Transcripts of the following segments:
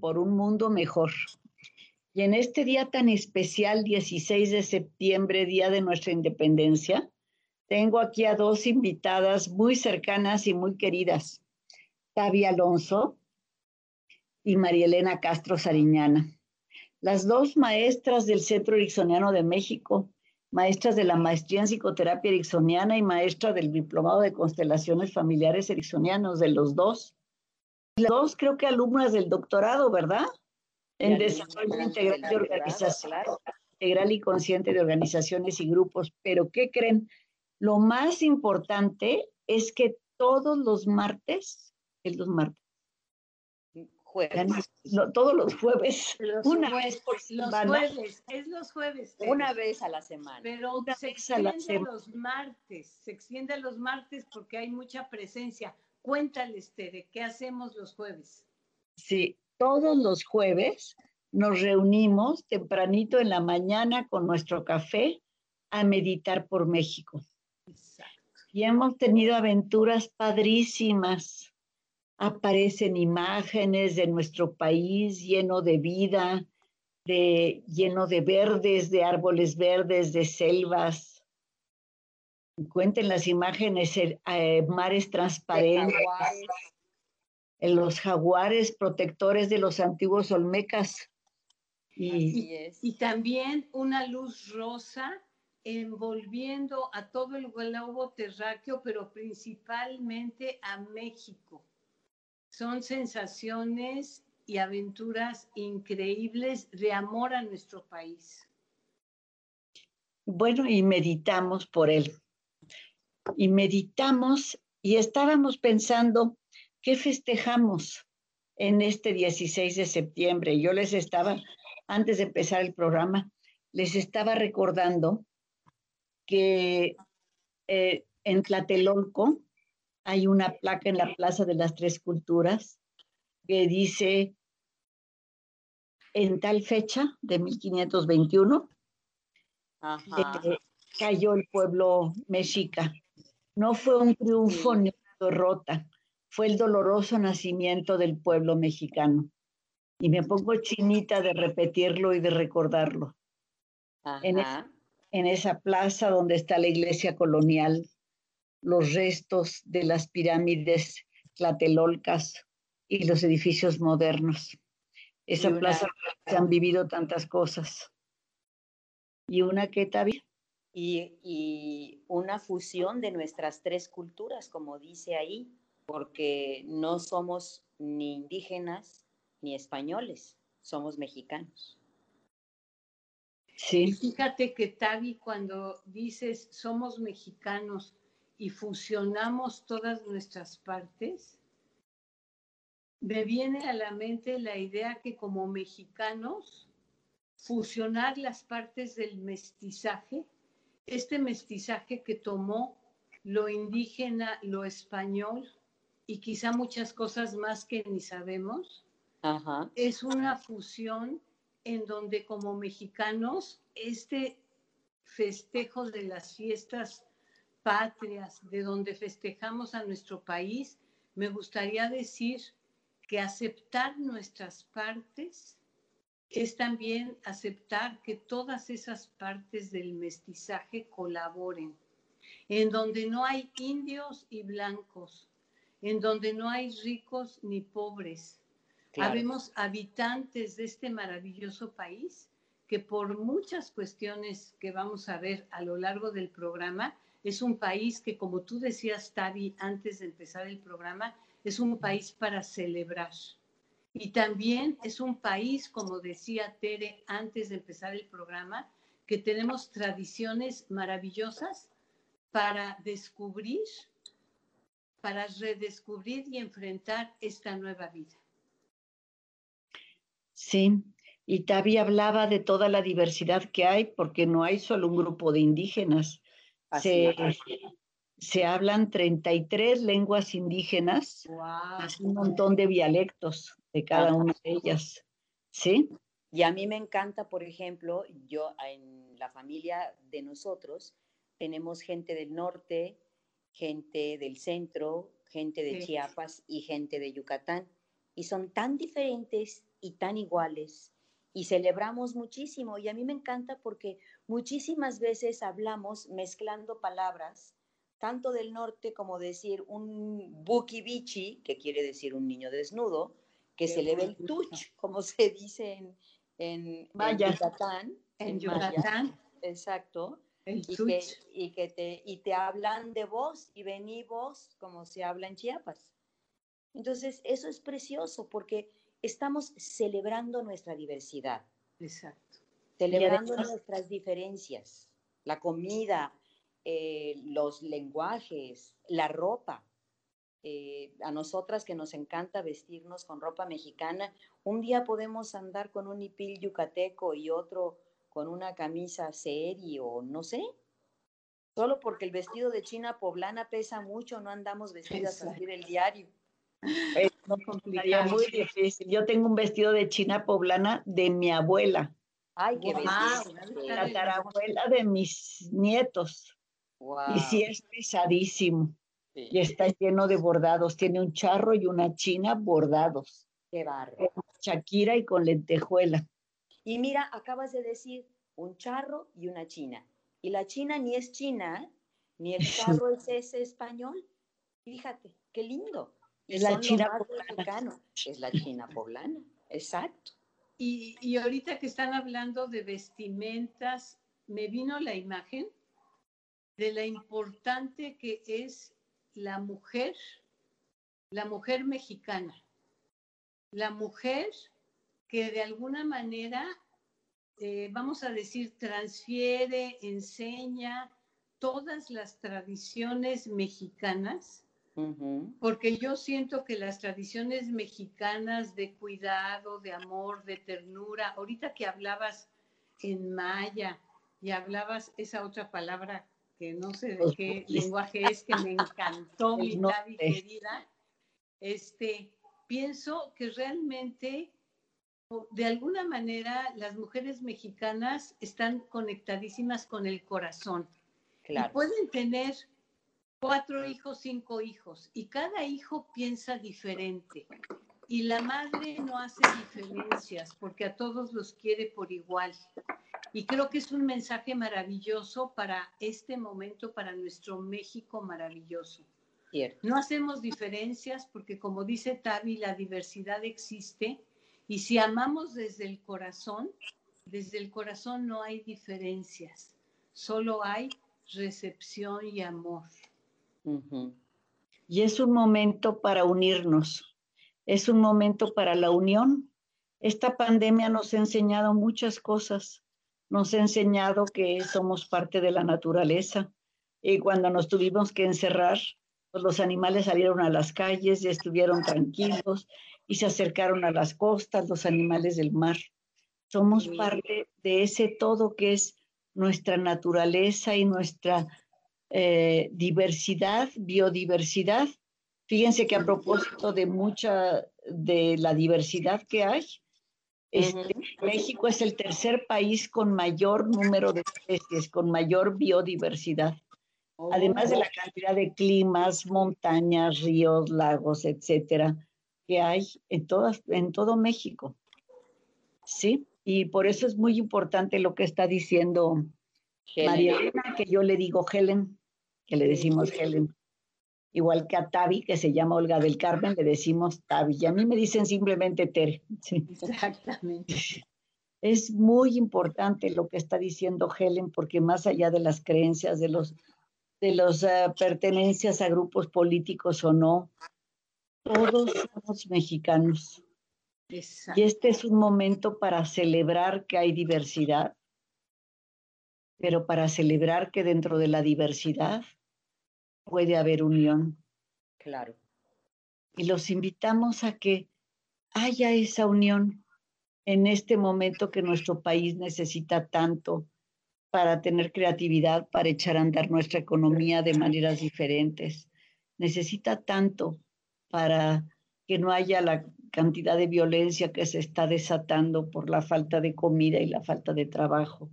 por un mundo mejor. Y en este día tan especial, 16 de septiembre, día de nuestra independencia, tengo aquí a dos invitadas muy cercanas y muy queridas, Tavi Alonso y María Elena Castro Sariñana. Las dos maestras del Centro Ericksoniano de México, maestras de la maestría en psicoterapia ericksoniana y maestra del diplomado de constelaciones familiares ericksonianos de los dos. Las dos creo que alumnas del doctorado, ¿verdad? En desarrollo integral de organización, integral y consciente de organizaciones y grupos. Pero ¿qué creen? Lo más importante es que todos los martes, es los martes, jueves. todos los jueves, una vez por semana. Los jueves, es los jueves. Una vez a la semana. Pero se extiende los martes, se extiende los martes porque hay mucha presencia. Cuéntales, Tere, ¿qué hacemos los jueves? Sí, todos los jueves nos reunimos tempranito en la mañana con nuestro café a meditar por México. Y hemos tenido aventuras padrísimas. Aparecen imágenes de nuestro país lleno de vida, de, lleno de verdes, de árboles verdes, de selvas. Cuenten las imágenes, eh, mares transparentes, los jaguares protectores de los antiguos olmecas. Y, y también una luz rosa envolviendo a todo el globo terráqueo, pero principalmente a México. Son sensaciones y aventuras increíbles de amor a nuestro país. Bueno, y meditamos por él. Y meditamos y estábamos pensando, ¿qué festejamos en este 16 de septiembre? Yo les estaba, antes de empezar el programa, les estaba recordando que eh, en Tlatelolco hay una placa en la Plaza de las Tres Culturas que dice, en tal fecha de 1521, eh, cayó el pueblo mexica. No fue un triunfo ni una derrota, fue el doloroso nacimiento del pueblo mexicano. Y me pongo chinita de repetirlo y de recordarlo. En, en esa plaza donde está la iglesia colonial, los restos de las pirámides tlatelolcas y los edificios modernos. Esa plaza se han vivido tantas cosas. ¿Y una que Tavi? Y, y una fusión de nuestras tres culturas, como dice ahí, porque no somos ni indígenas ni españoles, somos mexicanos. Sí. fíjate que Tavi, cuando dices somos mexicanos y fusionamos todas nuestras partes, me viene a la mente la idea que como mexicanos, fusionar las partes del mestizaje, este mestizaje que tomó lo indígena, lo español y quizá muchas cosas más que ni sabemos, es una fusión en donde como mexicanos este festejo de las fiestas patrias, de donde festejamos a nuestro país, me gustaría decir que aceptar nuestras partes es también aceptar que todas esas partes del mestizaje colaboren, en donde no hay indios y blancos, en donde no hay ricos ni pobres, Habemos habitantes de este maravilloso país que por muchas cuestiones que vamos a ver a lo largo del programa, es un país que, como tú decías, Tavi, antes de empezar el programa, es un país para celebrar. Y también es un país, como decía Tere antes de empezar el programa, que tenemos tradiciones maravillosas para descubrir, para redescubrir y enfrentar esta nueva vida. Sí, y Tavi hablaba de toda la diversidad que hay, porque no hay solo un grupo de indígenas. Se, se, hablan 33 lenguas indígenas, un montón de dialectos de cada una de ellas. ¿Sí? Y a mí me encanta, por ejemplo, yo en la familia de nosotros tenemos gente del norte, gente del centro, gente de Chiapas y gente de Yucatán y son tan diferentes y tan iguales y celebramos muchísimo. Y a mí me encanta porque muchísimas veces hablamos mezclando palabras, tanto del norte como decir un buki bichi, que quiere decir un niño desnudo, que se le ve el tuch, como se dice en, en, Yucatán. En, Yucatán. exacto. y, que, y, que, te, y te hablan de vos y vení vos, como se habla en Chiapas. Entonces, eso es precioso porque estamos celebrando nuestra diversidad. Exacto. Celebrando nuestras diferencias, la comida, eh, los lenguajes, la ropa. Eh, a nosotras que nos encanta vestirnos con ropa mexicana, un día podemos andar con un hipil yucateco y otro con una camisa serio, o no sé. Solo porque el vestido de china poblana pesa mucho, no andamos vestidas así del diario. Es muy difícil. Yo tengo un vestido de china poblana de mi abuela. Ay, qué La tarabuela de mis nietos. Y sí es pesadísimo. Y está lleno de bordados. Tiene un charro y una china bordados. Qué barro. Shakira y con lentejuela. Y mira, acabas de decir un charro y una china. Y la china ni es china, ni el charro es ese español. Fíjate, qué lindo. Es la China poblana. Es la China poblana, exacto. Y, y ahorita que están hablando de vestimentas, me vino la imagen de la importante que es la mujer, la mujer mexicana, la mujer que de alguna manera, eh, vamos a decir, transfiere, enseña todas las tradiciones mexicanas porque yo siento que las tradiciones mexicanas de cuidado, de amor, de ternura, ahorita que hablabas en maya y hablabas esa otra palabra que no sé de qué lenguaje es, que me encantó, mi David querida, este, pienso que realmente, de alguna manera, las mujeres mexicanas están conectadísimas con el corazón. Claro. Y pueden tener cuatro hijos, cinco hijos, y cada hijo piensa diferente. Y la madre no hace diferencias porque a todos los quiere por igual. Y creo que es un mensaje maravilloso para este momento, para nuestro México maravilloso. No hacemos diferencias porque, como dice Tavi, la diversidad existe y si amamos desde el corazón, desde el corazón no hay diferencias, solo hay recepción y amor. Y es un momento para unirnos, es un momento para la unión. Esta pandemia nos ha enseñado muchas cosas, nos ha enseñado que somos parte de la naturaleza y cuando nos tuvimos que encerrar, pues los animales salieron a las calles y estuvieron tranquilos y se acercaron a las costas, los animales del mar. Somos parte de ese todo que es nuestra naturaleza y nuestra eh, diversidad, biodiversidad. Fíjense que a propósito de mucha de la diversidad que hay, este, México es el tercer país con mayor número de especies, con mayor biodiversidad. Además de la oh. cantidad de climas, montañas, ríos, lagos, etcétera, que hay en, todas, en todo México. ¿Sí? Y por eso es muy importante lo que está diciendo María que yo le digo Helen, que le decimos Helen. Igual que a Tavi, que se llama Olga del Carmen, le decimos Tavi. Y a mí me dicen simplemente Tere. Exactamente. Es muy importante lo que está diciendo Helen, porque más allá de las creencias, de los de las eh, pertenencias a grupos políticos o no, todos somos mexicanos. Y este es un momento para celebrar que hay diversidad, pero para celebrar que dentro de la diversidad puede haber unión. Claro. Y los invitamos a que haya esa unión en este momento que nuestro país necesita tanto para tener creatividad, para echar a andar nuestra economía de maneras diferentes. Necesita tanto para que no haya la cantidad de violencia que se está desatando por la falta de comida y la falta de trabajo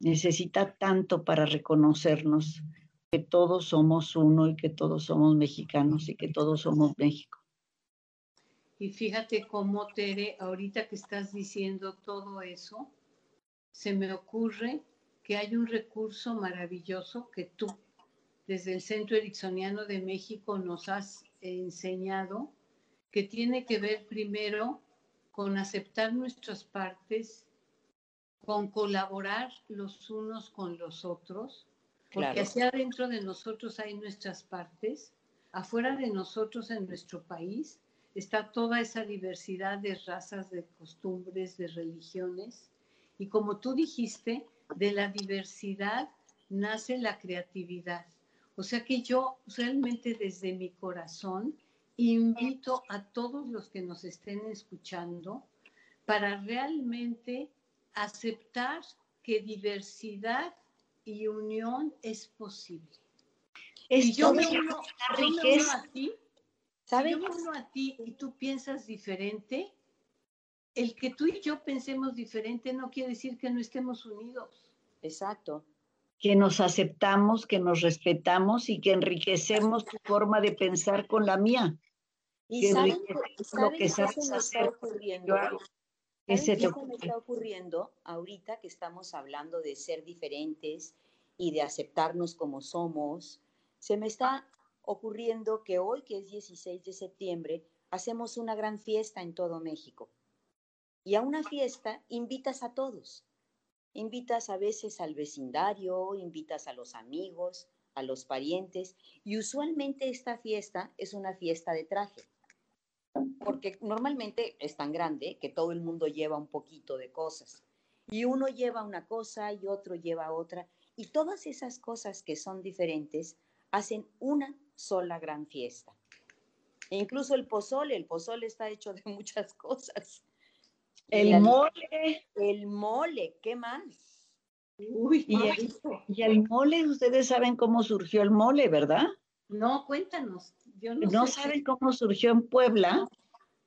necesita tanto para reconocernos que todos somos uno y que todos somos mexicanos y que todos somos México. Y fíjate cómo, Tere, ahorita que estás diciendo todo eso, se me ocurre que hay un recurso maravilloso que tú, desde el Centro Ericksoniano de México, nos has enseñado, que tiene que ver primero con aceptar nuestras partes, con colaborar los unos con los otros, porque hacia adentro de nosotros hay nuestras partes, afuera de nosotros en nuestro país está toda esa diversidad de razas, de costumbres, de religiones. Y como tú dijiste, de la diversidad nace la creatividad. O sea que yo realmente desde mi corazón invito a todos los que nos estén escuchando para realmente aceptar que diversidad y unión es posible. Es yo me uno, a ti, ¿sabes? yo me uno a ti y tú piensas diferente, el que tú y yo pensemos diferente no quiere decir que no estemos unidos. Exacto. Que nos aceptamos, que nos respetamos y que enriquecemos tu forma de pensar con la mía. Y saben, lo que sabes hacer. Ocurriendo? ¿Qué se me está ocurriendo ahorita que estamos hablando de ser diferentes y de aceptarnos como somos? Se me está ocurriendo que hoy, que es 16 de septiembre, hacemos una gran fiesta en todo México. Y a una fiesta invitas a todos. Invitas a veces al vecindario, invitas a los amigos, a los parientes, y usualmente esta fiesta es una fiesta de traje porque normalmente es tan grande que todo el mundo lleva un poquito de cosas. Y uno lleva una cosa y otro lleva otra. Y todas esas cosas que son diferentes hacen una sola gran fiesta. E incluso el pozole, el pozole está hecho de muchas cosas. El mole. El mole, ¿qué más? Uy, y, el, y el mole, ustedes saben cómo surgió el mole, ¿verdad? No, cuéntanos. Yo no, saben cómo surgió en Puebla.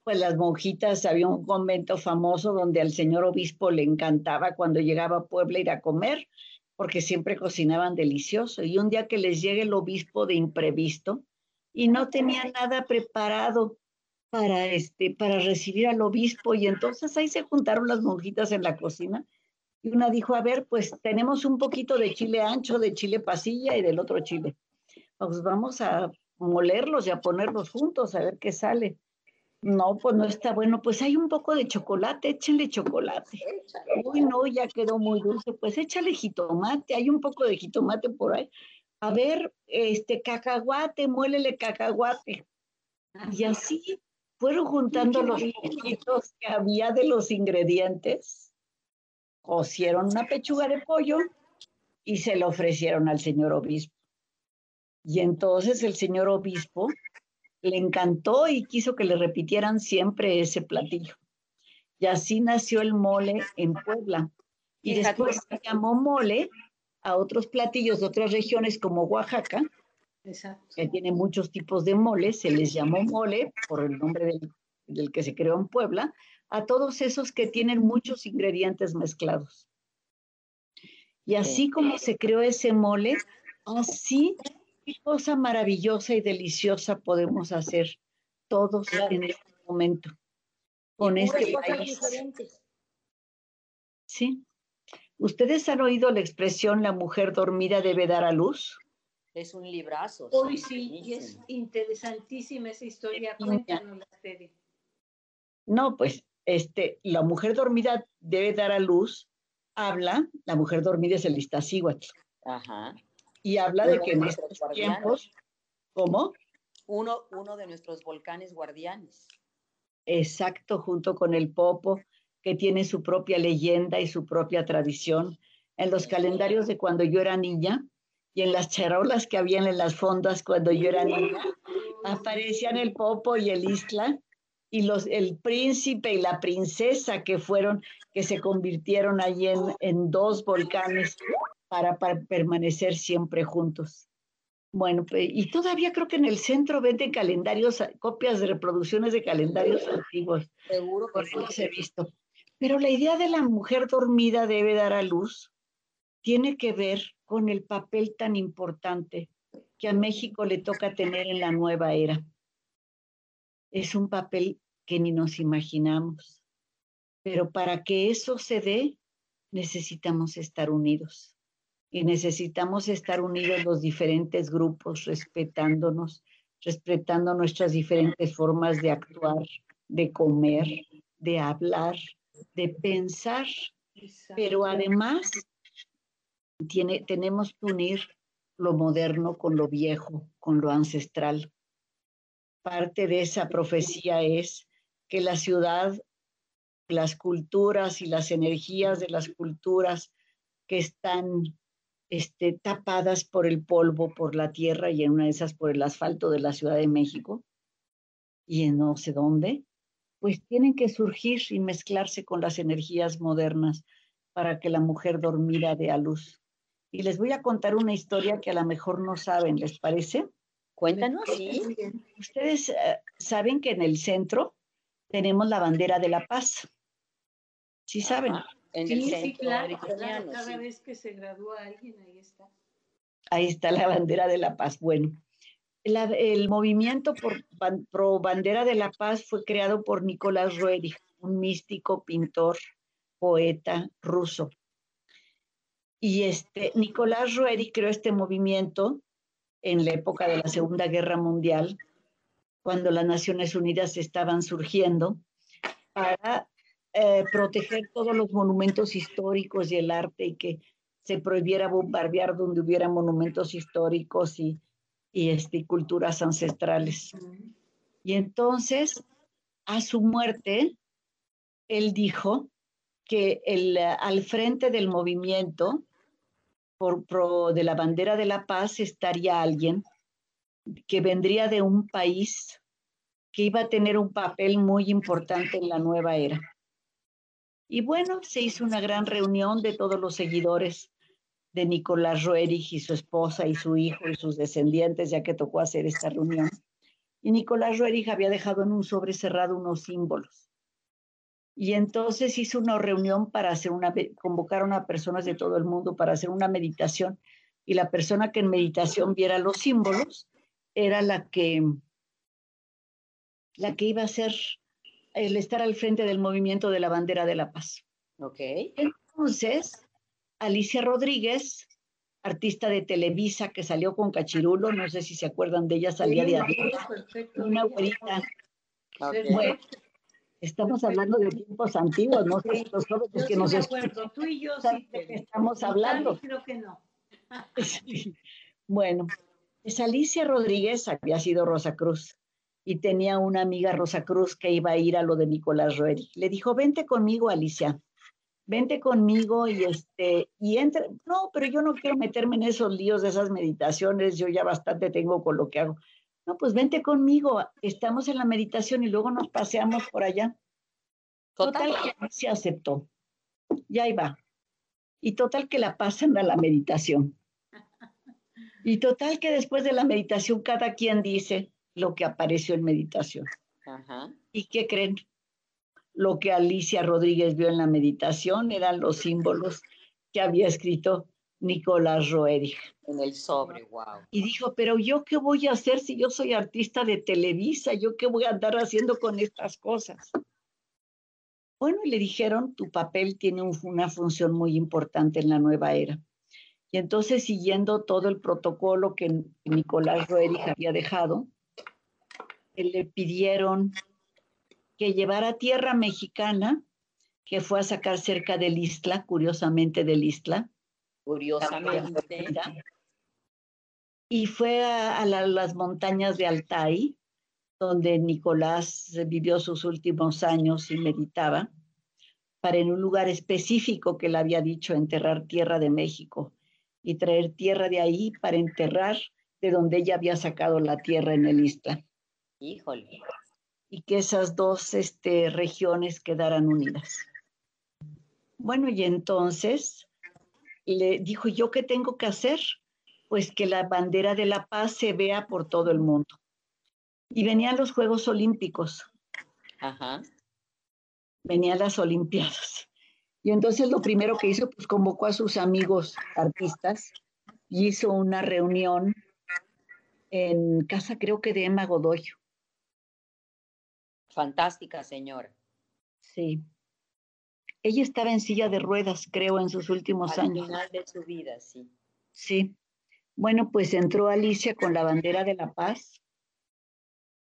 Pues las monjitas, había un convento famoso donde al señor obispo le encantaba cuando llegaba a Puebla ir a comer, porque siempre cocinaban delicioso. Y un día que les llega el obispo de imprevisto y no tenía nada preparado para, este, para recibir al obispo, y entonces ahí se juntaron las monjitas en la cocina y una dijo, a ver, pues tenemos un poquito de chile ancho, de chile pasilla y del otro chile. Pues vamos a molerlos y a ponerlos juntos a ver qué sale. No, pues no está bueno. Pues hay un poco de chocolate, échenle chocolate. Uy, no, ya quedó muy dulce. Pues échale jitomate, hay un poco de jitomate por ahí. A ver, este cacahuate, muélele cacahuate. Y así fueron juntando los poquitos que había de los ingredientes, cocieron una pechuga de pollo y se lo ofrecieron al señor obispo. Y entonces el señor obispo le encantó y quiso que le repitieran siempre ese platillo. Y así nació el mole en Puebla. Y después se llamó mole a otros platillos de otras regiones como Oaxaca, que tiene muchos tipos de mole, se les llamó mole por el nombre del, del que se creó en Puebla, a todos esos que tienen muchos ingredientes mezclados. Y así como se creó ese mole, así qué cosa maravillosa y deliciosa podemos hacer todos en este momento con este país. Sí. ¿Ustedes han oído la expresión la mujer dormida debe dar a luz? Es un librazo. Hoy sí, y es interesantísima esa historia. Cuéntanos, No, pues, este, la mujer dormida debe dar a luz, habla, la mujer dormida es el Iztaccíhuatl. Ajá y habla de que en estos tiempos, ¿cómo? Uno, uno de nuestros volcanes guardianes. Exacto, junto con el Popo, que tiene su propia leyenda y su propia tradición. En los calendarios de cuando yo era niña y en las charolas que habían en las fondas cuando yo era niña, aparecían el Popo y el Isla y los, el príncipe y la princesa que fueron, que se convirtieron allí en, en dos volcanes para, permanecer siempre juntos. Bueno, y todavía creo que en el centro venden calendarios, copias de reproducciones de calendarios antiguos. Seguro que los he visto. Pero la idea de la mujer dormida debe dar a luz tiene que ver con el papel tan importante que a México le toca tener en la nueva era. Es un papel que ni nos imaginamos. Pero para que eso se dé, necesitamos estar unidos. Y necesitamos estar unidos los diferentes grupos, respetándonos, respetando nuestras diferentes formas de actuar, de comer, de hablar, de pensar. Pero además tiene, tenemos que unir lo moderno con lo viejo, con lo ancestral. Parte de esa profecía es que la ciudad, las culturas y las energías de las culturas que están este, tapadas por el polvo, por la tierra y en una de esas por el asfalto de la Ciudad de México y en no sé dónde, pues tienen que surgir y mezclarse con las energías modernas para que la mujer dormida dé a luz. Y les voy a contar una historia que a lo mejor no saben, ¿les parece? Cuéntanos, sí. Ustedes eh, saben que en el centro tenemos la bandera de la paz. ¿Sí saben? En el centro sí, claro, cada vez que se gradúa alguien, ahí está. Ahí está la bandera de la paz. Bueno, el movimiento por, pro bandera de la paz fue creado por Nicolás Roerich, un místico, pintor, poeta ruso. Y este, Nicolás Roeri creó este movimiento en la época de la Segunda Guerra Mundial, cuando las Naciones Unidas estaban surgiendo, para eh, proteger todos los monumentos históricos y el arte y que se prohibiera bombardear donde hubiera monumentos históricos y, y este, culturas ancestrales. Y entonces, a su muerte, él dijo que el, al frente del movimiento por pro de la bandera de la paz estaría alguien que vendría de un país que iba a tener un papel muy importante en la nueva era. Y bueno, se hizo una gran reunión de todos los seguidores de Nicolás Roerich y su esposa y su hijo y sus descendientes, ya que tocó hacer esta reunión. Y Nicolás Roerich había dejado en un sobre cerrado unos símbolos. Y entonces hizo una reunión para hacer una, convocaron a personas de todo el mundo para hacer una meditación. Y la persona que en meditación viera los símbolos era la que, la que iba a ser el estar al frente del movimiento de la bandera de la paz. Ok. Entonces, Alicia Rodríguez, artista de Televisa que salió con Cachirulo, no sé si se acuerdan de ella, salía de ahí. Una güerita. Bueno, Estamos hablando de tiempos antiguos, no sé los jóvenes que nos escuchan. Tú y yo sí. estamos hablando. Creo que no. Bueno, pues Alicia Rodríguez había sido Rosa Cruz y tenía una amiga Rosa Cruz que iba a ir a lo de Nicolás Roeri. Le dijo, vente conmigo, Alicia, vente conmigo y este, y entre, no, pero yo no quiero meterme en esos líos de esas meditaciones, yo ya bastante tengo con lo que hago. No, pues vente conmigo, estamos en la meditación y luego nos paseamos por allá. Total, que se aceptó. Y ahí va. Y total que la pasan a la meditación. Y total que después de la meditación cada quien dice lo que apareció en meditación. ¿Y qué creen? Lo que Alicia Rodríguez vio en la meditación eran los símbolos que había escrito Nicolás Roerich. En el sobre, wow. Y dijo, pero yo qué voy a hacer si yo soy artista de Televisa, yo qué voy a andar haciendo con estas cosas. Bueno, y le dijeron, tu papel tiene una función muy importante en la nueva era. Y entonces, siguiendo todo el protocolo que Nicolás Roerich había dejado, le pidieron que llevara tierra mexicana, que fue a sacar cerca del Isla, curiosamente del Isla, Curiosamente. Y fue a, las montañas de Altai, donde Nicolás vivió sus últimos años y meditaba, para en un lugar específico que le había dicho enterrar tierra de México y traer tierra de ahí para enterrar de donde ella había sacado la tierra en el Isla. Híjole. Y que esas dos este, regiones quedaran unidas. Bueno, y entonces le dijo, ¿yo qué tengo que hacer? Pues que la bandera de la paz se vea por todo el mundo. Y venían los Juegos Olímpicos. Ajá. Venían las Olimpiadas. Y entonces lo primero que hizo, pues convocó a sus amigos artistas y hizo una reunión en casa, creo que de Emma Godoy. Fantástica señora. Sí. Ella estaba en silla de ruedas, creo, en sus últimos Al años. final de su vida, sí. Sí. Bueno, pues entró Alicia con la bandera de la paz.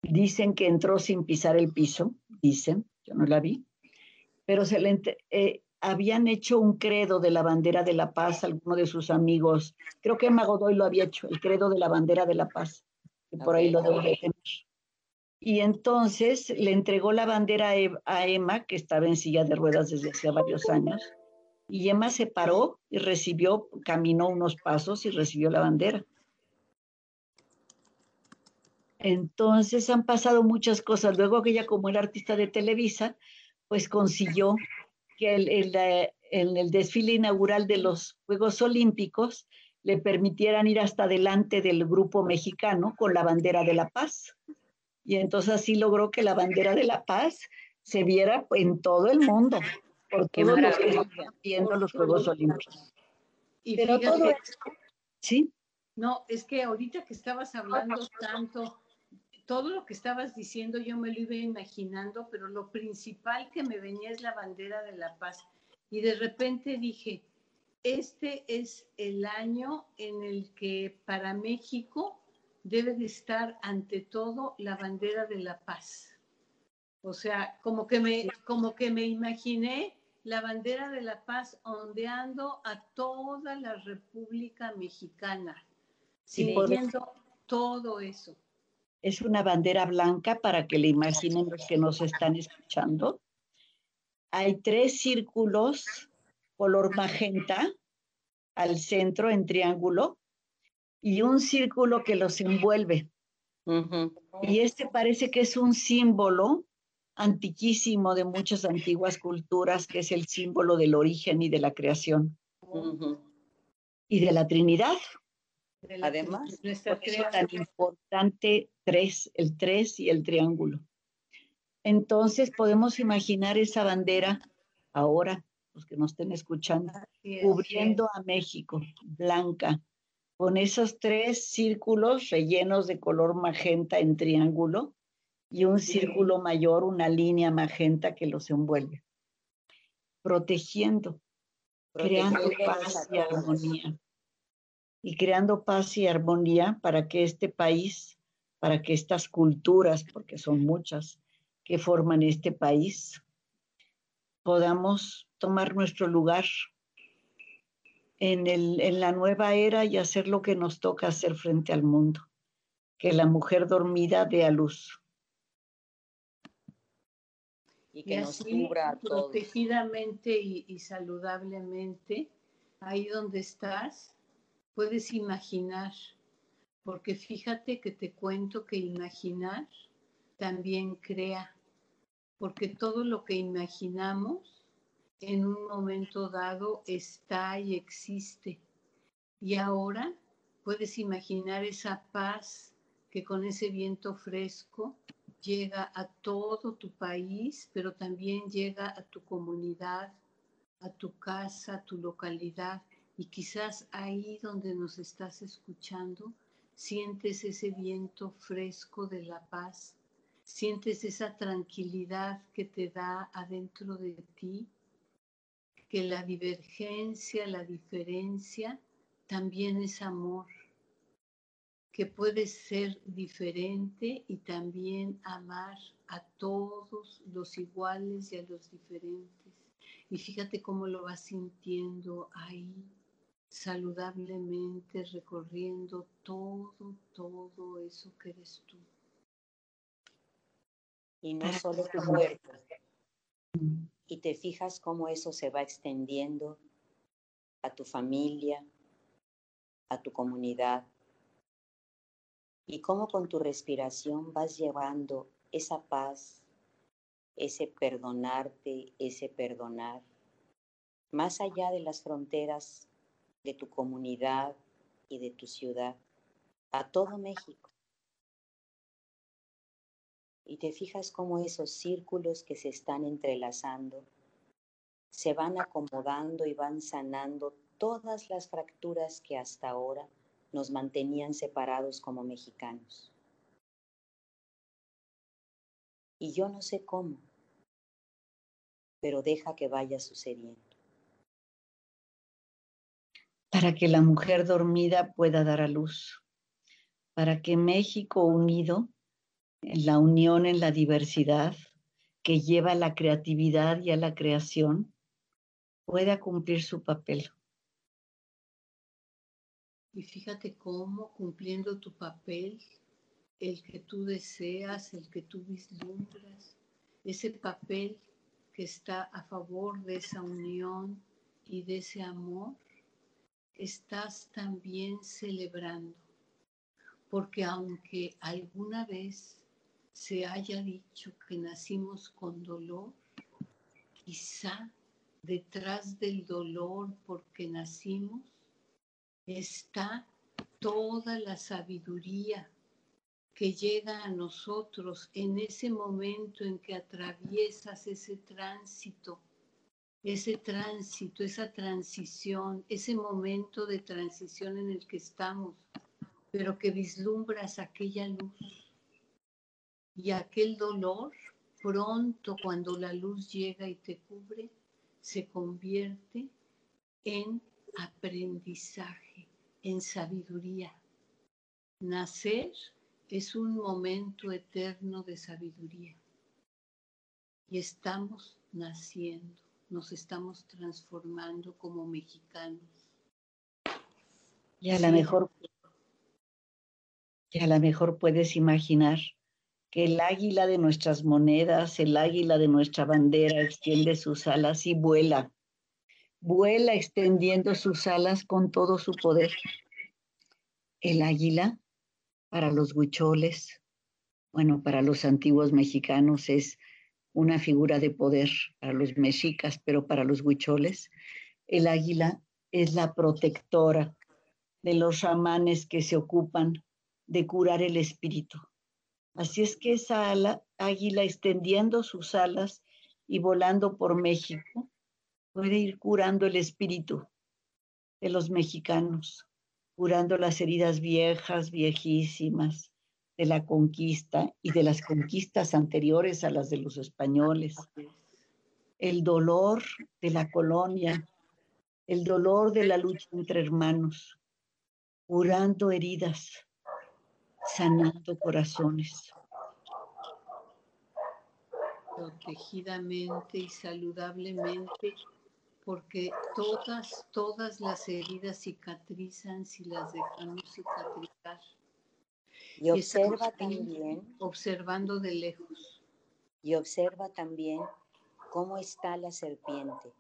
Dicen que entró sin pisar el piso, dicen, yo no la vi, pero se le eh, habían hecho un credo de la bandera de la paz alguno de sus amigos. Creo que Emma Godoy lo había hecho, el credo de la bandera de la paz, que por ahí lo debo de tener. Y entonces le entregó la bandera a Ev- a Emma, que estaba en silla de ruedas desde hacía varios años, y Emma se paró y recibió, caminó unos pasos y recibió la bandera. Entonces han pasado muchas cosas. Luego que ella, como era artista de Televisa, pues consiguió que eh, en el desfile inaugural de los Juegos Olímpicos le permitieran ir hasta delante del grupo mexicano con la bandera de la paz. Y entonces así logró que la bandera de la paz se viera en todo el mundo, por Qué todos los que maravilla. estaban viendo los Juegos Olímpicos. Y Pero fíjate, todo esto, ¿sí? no, es que ahorita que estabas hablando tanto, todo lo que estabas diciendo yo me lo iba imaginando, pero lo principal que me venía es la bandera de la paz. Y de repente dije, este es el año en el que para México debe de estar ante todo la bandera de la paz. O sea, como que me, como que me imaginé la bandera de la paz ondeando a toda la República Mexicana, Sí, sintiendo todo eso. Es una bandera blanca para que le imaginen los que nos están escuchando. Hay tres círculos color magenta al centro en triángulo y un círculo que los envuelve. Y este parece que es un símbolo antiquísimo de muchas antiguas culturas, que es el símbolo del origen y de la creación y de la Trinidad. de la- Además, nuestra Por eso tan importante tres, el tres y el triángulo. Entonces podemos imaginar esa bandera ahora, los que nos estén escuchando, cubriendo a México, blanca, con esos tres círculos rellenos de color magenta en triángulo y un círculo mayor, una línea magenta que los envuelve, protegiendo, creando paz y armonía. Y creando paz y armonía para que este país, para que estas culturas, porque son muchas que forman este país, podamos tomar nuestro lugar en, el, en la nueva era y hacer lo que nos toca hacer frente al mundo. Que la mujer dormida dé a luz. Y Y que nos así, cubra a todos. protegidamente y, y saludablemente, ahí donde estás, puedes imaginar, porque fíjate que te cuento que imaginar también crea, porque todo lo que imaginamos en un momento dado está y existe. Y ahora puedes imaginar esa paz que con ese viento fresco llega a todo tu país, pero también llega a tu comunidad, a tu casa, a tu localidad. Y quizás ahí donde nos estás escuchando, sientes ese viento fresco de la paz, sientes esa tranquilidad que te da adentro de ti, que la divergencia, la diferencia, también es amor que puedes ser diferente y también amar a todos los iguales y a los diferentes. Y fíjate cómo lo vas sintiendo ahí, saludablemente, recorriendo todo, todo eso que eres tú. Y no solo tu cuerpo. Y te fijas cómo eso se va extendiendo a tu familia, a tu comunidad. Y cómo con tu respiración vas llevando esa paz, ese perdonarte, ese perdonar, más allá de las fronteras de tu comunidad y de tu ciudad, a todo México. Y te fijas cómo esos círculos que se están entrelazando se van acomodando y van sanando todas las fracturas que hasta ahora nos mantenían separados como mexicanos. Y yo no sé cómo, pero deja que vaya sucediendo. Para que la mujer dormida pueda dar a luz, para que México unido, la unión en la diversidad, que lleva a la creatividad y a la creación, pueda cumplir su papel. Y fíjate cómo cumpliendo tu papel, el que tú deseas, el que tú vislumbras, ese papel que está a favor de esa unión y de ese amor, estás también celebrando. Porque aunque alguna vez se haya dicho que nacimos con dolor, quizá detrás del dolor porque nacimos está toda la sabiduría que llega a nosotros en ese momento en que atraviesas ese tránsito, ese tránsito, esa transición, ese momento de transición en el que estamos, pero que vislumbras aquella luz y aquel dolor pronto cuando la luz llega y te cubre, se convierte en aprendizaje, en sabiduría. Nacer es un momento eterno de sabiduría y estamos naciendo, nos estamos transformando como mexicanos. Y a lo mejor, y a lo mejor puedes imaginar el águila de nuestras monedas, el águila de nuestra bandera extiende sus alas y vuela vuela extendiendo sus alas con todo su poder. El águila, para los huicholes, bueno, para los antiguos mexicanos es una figura de poder, para los mexicas, pero para los huicholes, el águila es la protectora de los ramanes que se ocupan de curar el espíritu. Así es que esa águila extendiendo sus alas y volando por México, puede ir curando el espíritu de los mexicanos, curando las heridas viejas, viejísimas, de la conquista y de las conquistas anteriores a las de los españoles, el dolor de la colonia, el dolor de la lucha entre hermanos, curando heridas, sanando corazones. Protegidamente y saludablemente porque todas, todas las heridas cicatrizan si las dejamos cicatrizar. Y observa también. Observando de lejos. Y observa también cómo está la serpiente.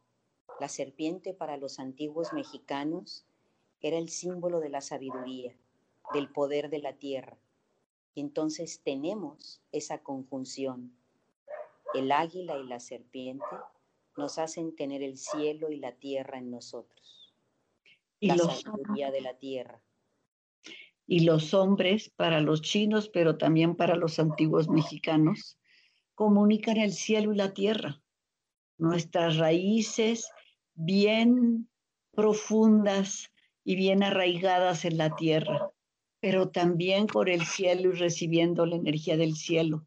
La serpiente para los antiguos mexicanos era el símbolo de la sabiduría, del poder de la tierra. Entonces tenemos esa conjunción. El águila y la serpiente nos hacen tener el cielo y la tierra en nosotros. Y la sabiduría de la tierra. Y los hombres, para los chinos, pero también para los antiguos mexicanos, comunican el cielo y la tierra. Nuestras raíces bien profundas y bien arraigadas en la tierra, pero también por el cielo y recibiendo la energía del cielo.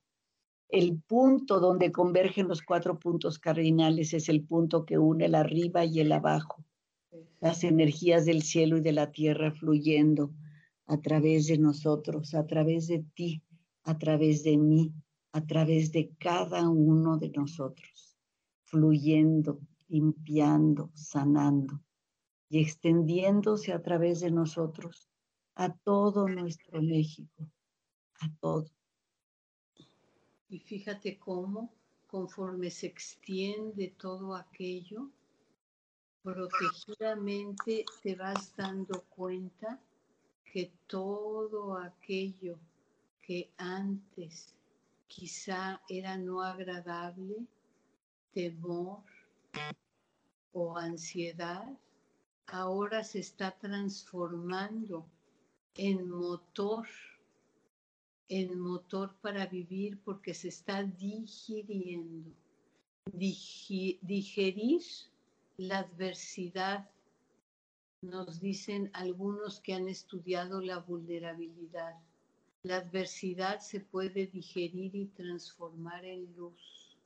El punto donde convergen los cuatro puntos cardinales es el punto que une el arriba y el abajo, las energías del cielo y de la tierra fluyendo a través de nosotros, a través de ti, a través de mí, a través de cada uno de nosotros, fluyendo, limpiando, sanando y extendiéndose a través de nosotros a todo nuestro México, a todo. Y fíjate cómo, conforme se extiende todo aquello, protegidamente te vas dando cuenta que todo aquello que antes quizá era no agradable, temor o ansiedad, ahora se está transformando en motor el motor para vivir porque se está digiriendo. digerir la adversidad, nos dicen algunos que han estudiado la vulnerabilidad. la adversidad se puede digerir y transformar en luz.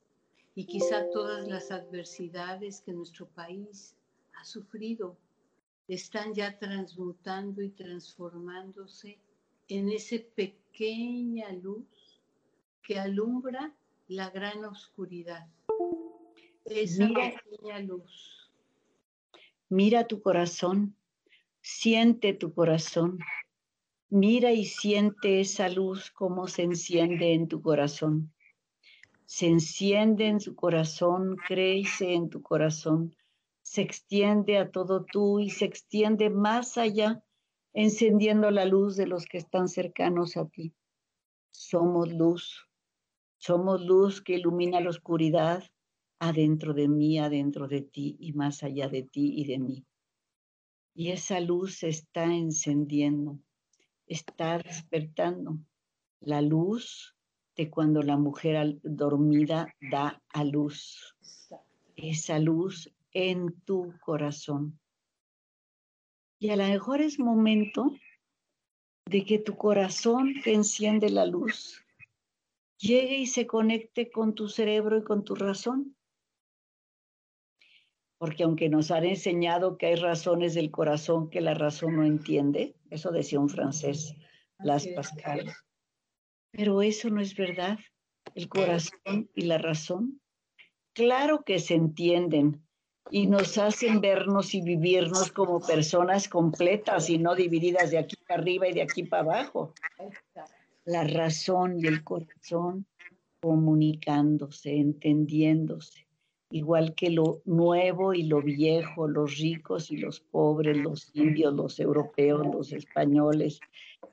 Y quizá todas las adversidades que nuestro país ha sufrido están ya transmutando y transformándose en esa pequeña luz que alumbra la gran oscuridad. Esa pequeña luz. Mira tu corazón, siente tu corazón. Mira y siente esa luz como se enciende en tu corazón. Se enciende en tu corazón, crece en tu corazón, se extiende a todo tú y se extiende más allá, encendiendo la luz de los que están cercanos a ti. Somos luz, somos luz que ilumina la oscuridad adentro de mí, adentro de ti y más allá de ti y de mí. Y esa luz se está encendiendo está despertando la luz de cuando la mujer dormida da a luz. Esa luz en tu corazón. Y a lo mejor es momento de que tu corazón que enciende la luz llegue y se conecte con tu cerebro y con tu razón. Porque aunque nos han enseñado que hay razones del corazón que la razón no entiende, eso decía un francés, Las Pascal. Pero eso no es verdad. El corazón y la razón, claro que se entienden y nos hacen vernos y vivirnos como personas completas y no divididas de aquí para arriba y de aquí para abajo. La razón y el corazón comunicándose, entendiéndose igual que lo nuevo y lo viejo, los ricos y los pobres, los indios, los europeos, los españoles,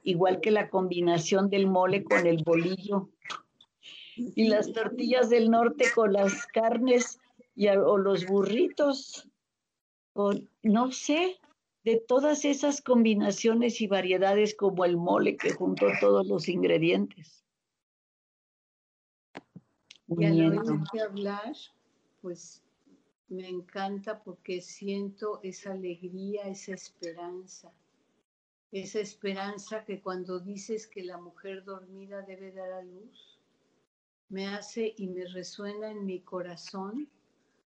igual que la combinación del mole con el bolillo y las tortillas del norte con las carnes y, o los burritos, o no sé, de todas esas combinaciones y variedades como el mole que juntó todos los ingredientes. Y al hablar, pues me encanta porque siento esa alegría, esa esperanza, esa esperanza que cuando dices que la mujer dormida debe dar a luz, me hace y me resuena en mi corazón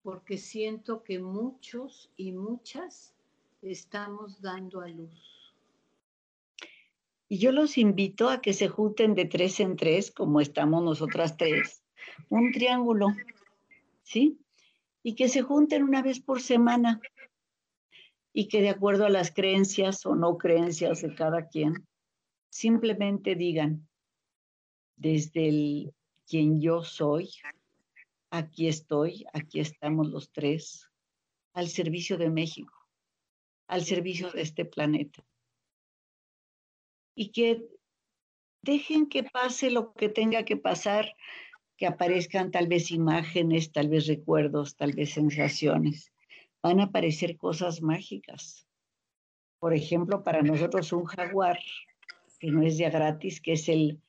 porque siento que muchos y muchas estamos dando a luz. Y yo los invito a que se junten de tres en tres, como estamos nosotras tres, un triángulo ¿sí? Y que se junten una vez por semana y que de acuerdo a las creencias o no creencias de cada quien, simplemente digan, desde el quien yo soy, aquí estoy, aquí estamos los tres, al servicio de México, al servicio de este planeta. Y que dejen que pase lo que tenga que pasar que aparezcan tal vez imágenes, tal vez recuerdos, tal vez sensaciones. Van a aparecer cosas mágicas. Por ejemplo, para nosotros un jaguar, que no es ya gratis, que es el,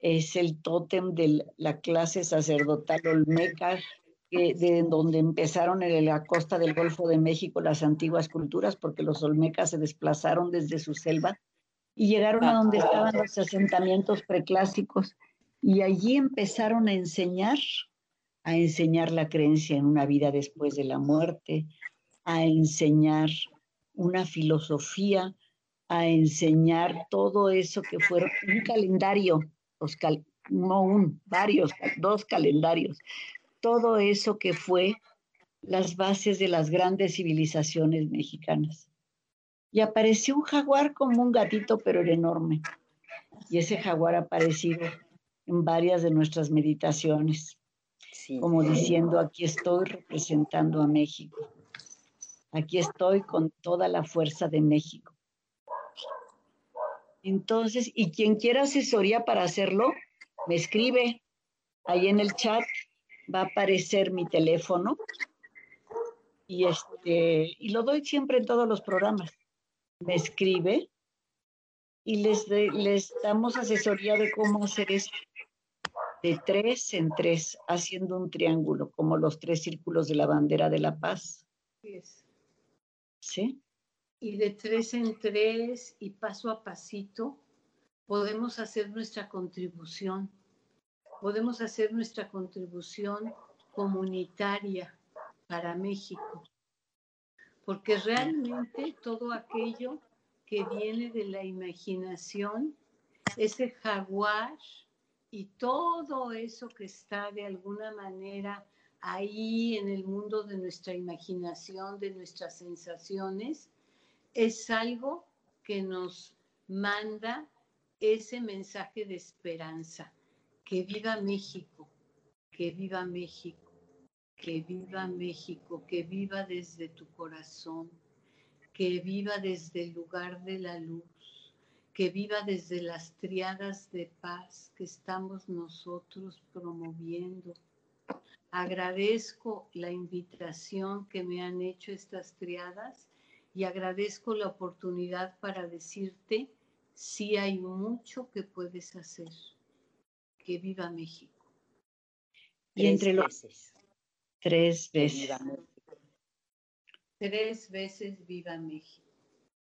es el tótem de la clase sacerdotal olmeca, de donde empezaron en la costa del Golfo de México las antiguas culturas, porque los olmecas se desplazaron desde su selva y llegaron a donde estaban los asentamientos preclásicos y allí empezaron a enseñar, a enseñar la creencia en una vida después de la muerte, a enseñar una filosofía, a enseñar todo eso que fue un calendario, no un, varios, dos calendarios, todo eso que fue las bases de las grandes civilizaciones mexicanas. Y apareció un jaguar como un gatito, pero era enorme. Y ese jaguar aparecido en varias de nuestras meditaciones, como diciendo, aquí estoy representando a México, aquí estoy con toda la fuerza de México. Entonces, y quien quiera asesoría para hacerlo, me escribe ahí en el chat, va a aparecer mi teléfono y este y lo doy siempre en todos los programas. Me escribe y les, les damos asesoría de cómo hacer esto de tres en tres, haciendo un triángulo, como los tres círculos de la bandera de la paz. ¿Sí? Y de tres en tres y paso a pasito, podemos hacer nuestra contribución, podemos hacer nuestra contribución comunitaria para México, porque realmente todo aquello que viene de la imaginación, ese jaguar y todo eso que está de alguna manera ahí en el mundo de nuestra imaginación, de nuestras sensaciones, es algo que nos manda ese mensaje de esperanza. Que viva México, que viva México, que viva México, que viva desde tu corazón, que viva desde el lugar de la luz, que viva desde las triadas de paz que estamos nosotros promoviendo. Agradezco la invitación que me han hecho estas triadas y agradezco la oportunidad para decirte sí hay mucho que puedes hacer. Que viva México. Y entre los veces. tres veces. Tres veces viva México.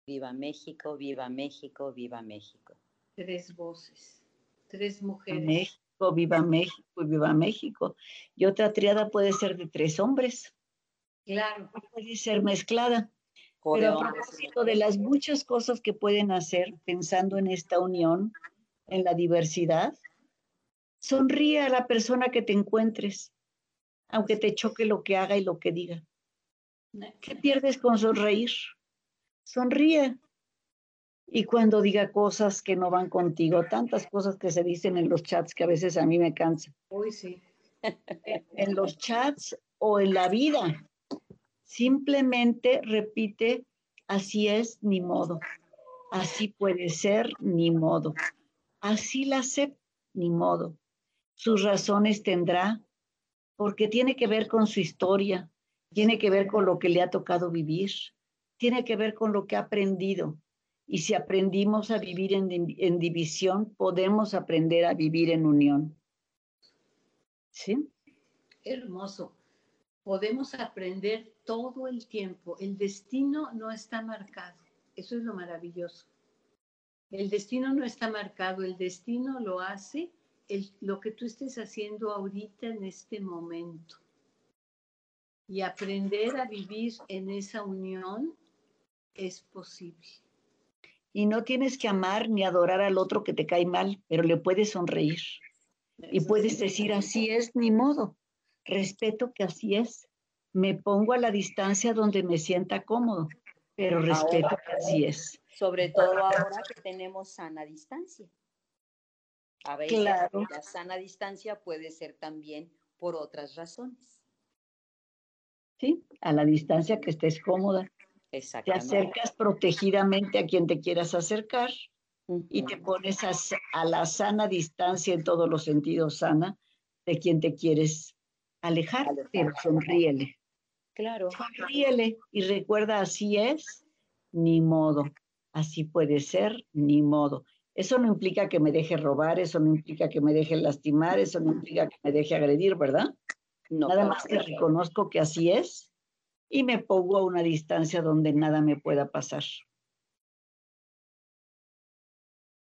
Viva México, viva México, viva México. Tres voces, tres mujeres. México, viva México y viva México. Y otra triada puede ser de tres hombres. Claro. Puede ser mezclada. Pero a propósito de las muchas cosas que pueden hacer pensando en esta unión, en la diversidad, sonríe a la persona que te encuentres, aunque te choque lo que haga y lo que diga. ¿Qué pierdes con sonreír? Sonríe. Y cuando diga cosas que no van contigo, tantas cosas que se dicen en los chats que a veces a mí me cansan. Uy, sí. En los chats o en la vida, Simplemente repite, así es, ni modo. Así puede ser, ni modo. Así la sé, ni modo. Sus razones tendrá, porque tiene que ver con su historia, tiene que ver con lo que le ha tocado vivir, tiene que ver con lo que ha aprendido. Y si aprendimos a vivir en, en división, podemos aprender a vivir en unión. ¿Sí? Hermoso podemos aprender todo el tiempo. El destino no está marcado. Eso es lo maravilloso. El destino no está marcado, el destino lo hace lo que tú estés haciendo ahorita en este momento. Y aprender a vivir en esa unión es posible. Y no tienes que amar ni adorar al otro que te cae mal, pero le puedes sonreír. y puedes decir, así es, ni modo respeto que así es. Me pongo a la distancia donde me sienta cómodo, pero respeto que así es. Sobre todo ahora que tenemos sana distancia. A veces la sana distancia puede ser también por otras razones. Sí, a la distancia que estés cómoda. Te acercas protegidamente a quien te quieras acercar y te pones a, a, la sana distancia en todos los sentidos sana de quien te quieres alejar, pero sonríele. Claro. Sonríele y recuerda, así es, ni modo. Así puede ser, ni modo. Eso no implica que me deje robar, eso no implica que me deje lastimar, eso no implica que me deje agredir, ¿verdad? No, nada más que reconozco que así es y me pongo a una distancia donde nada me pueda pasar.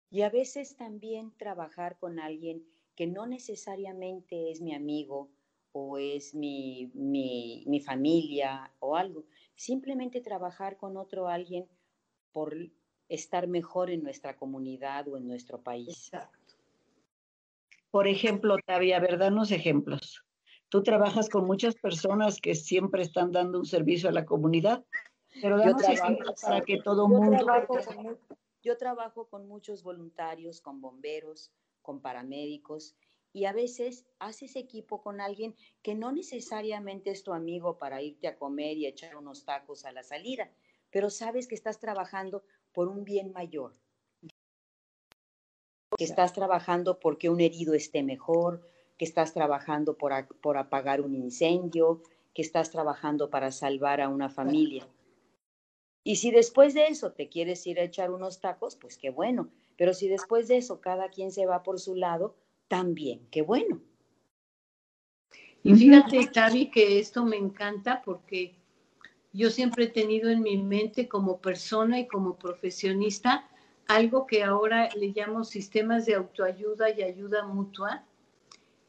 Y a veces también trabajar con alguien que no necesariamente es mi amigo o es mi, mi, familia o algo. Simplemente trabajar con otro alguien por estar mejor en nuestra comunidad o en nuestro país. Por ejemplo, Tavia, ¿verdad? Unos ejemplos. Tú trabajas con muchas personas que siempre están dando un servicio a la comunidad, pero yo trabajo, para que todo mundo... yo trabajo con muchos voluntarios, con bomberos, con paramédicos, y a veces haces equipo con alguien que no necesariamente es tu amigo para irte a comer y echar unos tacos a la salida, pero sabes que estás trabajando por un bien mayor, que estás trabajando porque un herido esté mejor, que estás trabajando por, por apagar un incendio, que estás trabajando para salvar a una familia. Y si después de eso te quieres ir a echar unos tacos, pues qué bueno. Pero si después de eso cada quien se va por su lado, también, qué bueno. Y fíjate, Tavi, que esto me encanta porque yo siempre he tenido en mi mente como persona y como profesionista algo que ahora le llamo sistemas de autoayuda y ayuda mutua,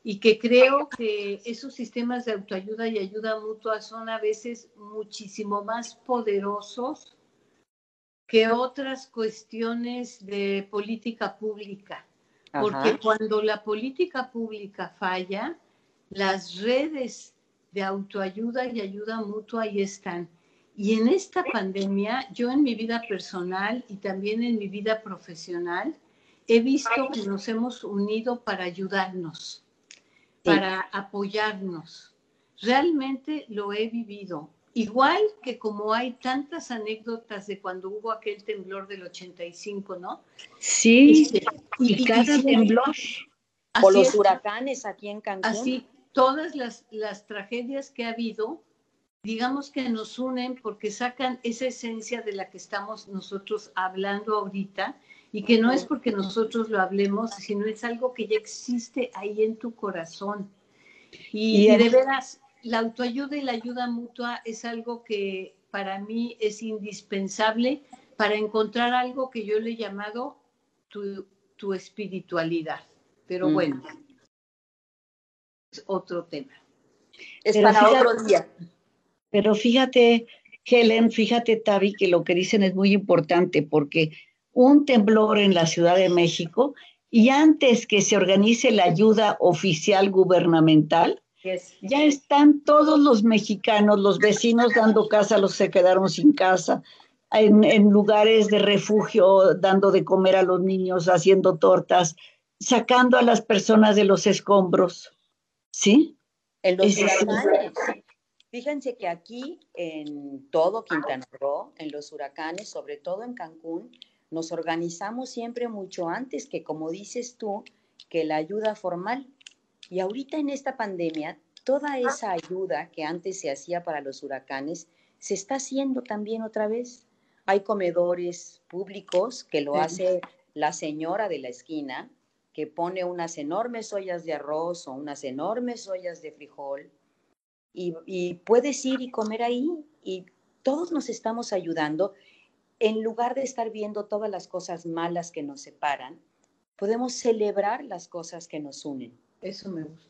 y que creo que esos sistemas de autoayuda y ayuda mutua son a veces muchísimo más poderosos que otras cuestiones de política pública. Porque cuando la política pública falla, las redes de autoayuda y ayuda mutua ahí están. Y en esta pandemia, yo en mi vida personal y también en mi vida profesional, he visto que nos hemos unido para ayudarnos, para apoyarnos. Realmente lo he vivido. Igual que como hay tantas anécdotas de cuando hubo aquel temblor del 85, ¿no? Sí, este, y, cada temblor. O los huracanes aquí en Cancún. Así, todas las, las tragedias que ha habido, digamos que nos unen porque sacan esa esencia de la que estamos nosotros hablando ahorita y que no es porque nosotros lo hablemos, sino es algo que ya existe ahí en tu corazón. Y, de veras, la autoayuda y la ayuda mutua es algo que para mí es indispensable para encontrar algo que yo le he llamado tu, espiritualidad. Pero mm. bueno, es otro tema. Es para otro día. Pero fíjate, Helen, fíjate, Tavi, que lo que dicen es muy importante porque un temblor en la Ciudad de México y antes que se organice la ayuda oficial gubernamental, ya están todos los mexicanos, los vecinos dando casa, los que se quedaron sin casa, en, en, lugares de refugio, dando de comer a los niños, haciendo tortas, sacando a las personas de los escombros. ¿Sí? En los huracanes. Fíjense que aquí en todo Quintana Roo, en los huracanes, sobre todo en Cancún, nos organizamos siempre mucho antes que, como dices tú, que la ayuda formal. Y ahorita en esta pandemia, toda esa ayuda que antes se hacía para los huracanes, se está haciendo también otra vez. Hay comedores públicos que lo hace la señora de la esquina, que pone unas enormes ollas de arroz o unas enormes ollas de frijol y, puedes ir y comer ahí y todos nos estamos ayudando. En lugar de estar viendo todas las cosas malas que nos separan, podemos celebrar las cosas que nos unen. Eso me gusta.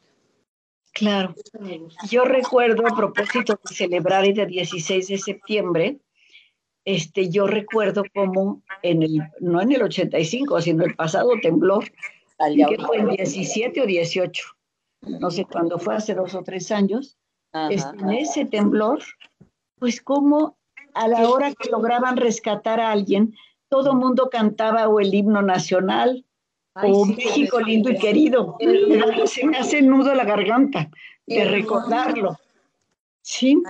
Claro. Yo recuerdo a propósito de celebrar el 16 de septiembre, este, yo recuerdo como en el, no en el 85, sino el pasado temblor, que fue en 17 o 18, no sé cuándo fue, hace dos o tres años, en ese temblor, pues como a la hora que lograban rescatar a alguien, todo el mundo cantaba o el himno nacional o México lindo y querido. Se me hace nudo la garganta de recordarlo. Sí.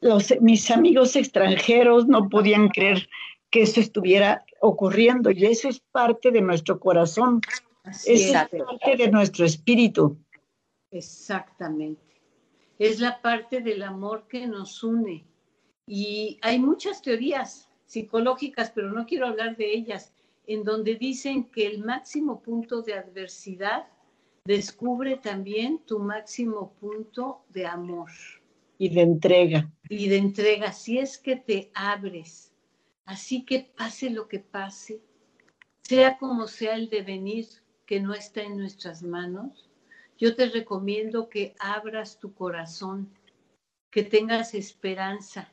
Los, mis amigos extranjeros no podían creer que eso estuviera ocurriendo y eso es parte de nuestro corazón, es parte de nuestro espíritu. Exactamente es la parte del amor que nos une. Y hay muchas teorías psicológicas, pero no quiero hablar de ellas, en donde dicen que el máximo punto de adversidad descubre también tu máximo punto de amor. Y de entrega. Y de entrega, si es que te abres. Así que pase lo que pase, sea como sea el devenir que no está en nuestras manos, yo te recomiendo que abras tu corazón, que tengas esperanza.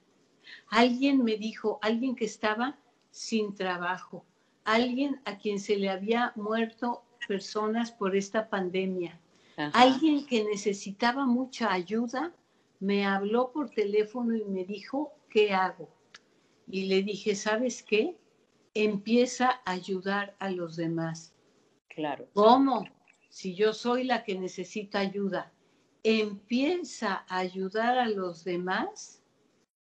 Alguien me dijo, alguien que estaba sin trabajo, alguien a quien se le había muerto personas por esta pandemia, alguien que necesitaba mucha ayuda, me habló por teléfono y me dijo, ¿qué hago? Y le dije, ¿sabes qué? Empieza a ayudar a los demás. Claro. ¿Cómo? si yo soy la que necesita ayuda, empieza a ayudar a los demás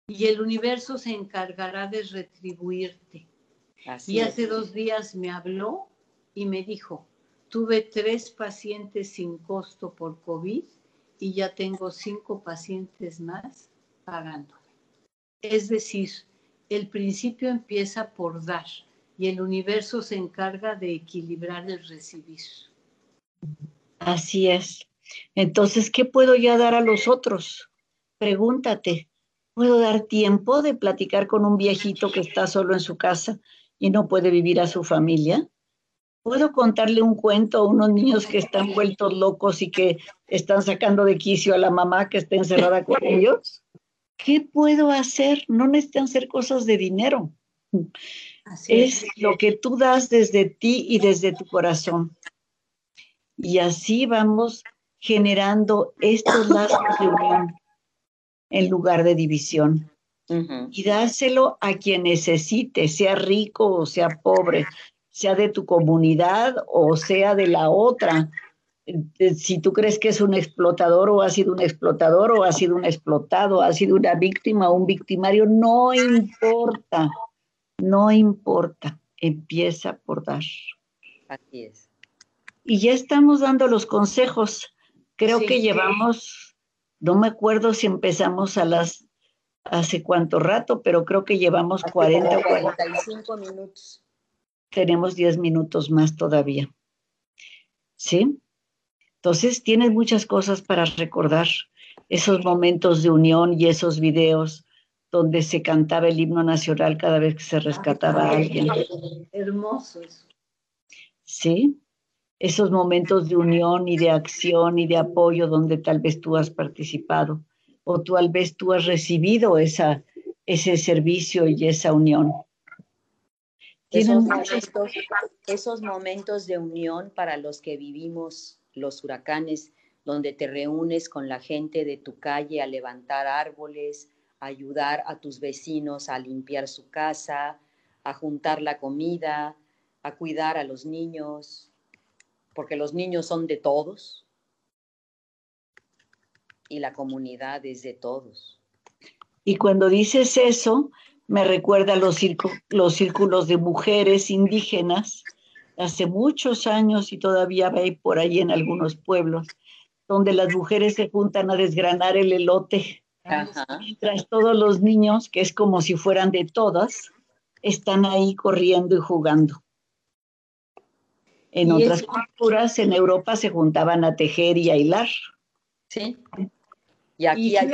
y el universo se encargará de retribuirte. Y hace dos días me habló y me dijo, tuve tres pacientes sin costo por COVID y ya tengo cinco pacientes más pagando. Es decir, el principio empieza por dar y el universo se encarga de equilibrar el recibir. Así es. Entonces, ¿qué puedo ya dar a los otros? Pregúntate, ¿puedo dar tiempo de platicar con un viejito que está solo en su casa y no puede vivir a su familia? ¿Puedo contarle un cuento a unos niños que están vueltos locos y que están sacando de quicio a la mamá que está encerrada con ellos? ¿Qué puedo hacer? No necesitan ser cosas de dinero. es, lo que tú das desde ti y desde tu corazón. Y así vamos generando estos lazos de unión en lugar de división. Y dárselo a quien necesite, sea rico o sea pobre, sea de tu comunidad o sea de la otra. Eh, si tú crees que es un explotador o ha sido un explotador o ha sido un explotado, ha sido una víctima o un victimario, no importa, no importa, empieza por dar. Así es. Y ya estamos dando los consejos. Creo que llevamos, no me acuerdo si empezamos a las, hace cuánto rato, pero creo que llevamos 40 o 45 minutos. Tenemos 10 minutos más todavía. ¿Sí? Entonces tienes muchas cosas para recordar, esos momentos de unión y esos videos donde se cantaba el himno nacional cada vez que se rescataba a alguien. Hermoso eso. Sí, esos momentos de unión y de acción y de apoyo donde tal vez tú has participado o tal vez tú has recibido esa, ese servicio y esa unión. Esos momentos, esos momentos de unión para los que vivimos los huracanes, donde te reúnes con la gente de tu calle a levantar árboles, a ayudar a tus vecinos a limpiar su casa, a juntar la comida, a cuidar a los niños, porque los niños son de todos y la comunidad es de todos. Y cuando dices eso, me recuerda los, los círculos de mujeres indígenas hace muchos años y todavía hay por ahí en algunos pueblos, donde las mujeres se juntan a desgranar el elote, mientras todos los niños, que es como si fueran de todas, están ahí corriendo y jugando. En otras culturas, en Europa, se juntaban a tejer y a hilar. Sí. Y aquí hay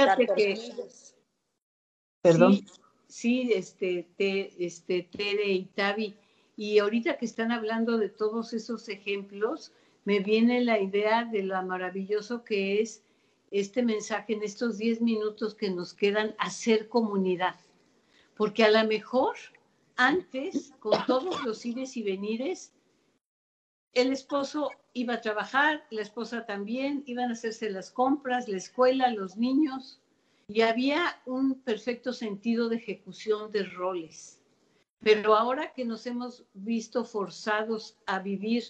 Perdón. Sí, este, te, este, Tere y Tavi. Y ahorita que están hablando de todos esos ejemplos, me viene la idea de lo maravilloso que es este mensaje en estos 10 minutos que nos quedan, hacer comunidad. Porque a lo mejor antes, con todos los ires y venires, el esposo iba a trabajar, la esposa también, iban a hacerse las compras, la escuela, los niños, y había un perfecto sentido de ejecución de roles. Pero ahora que nos hemos visto forzados a vivir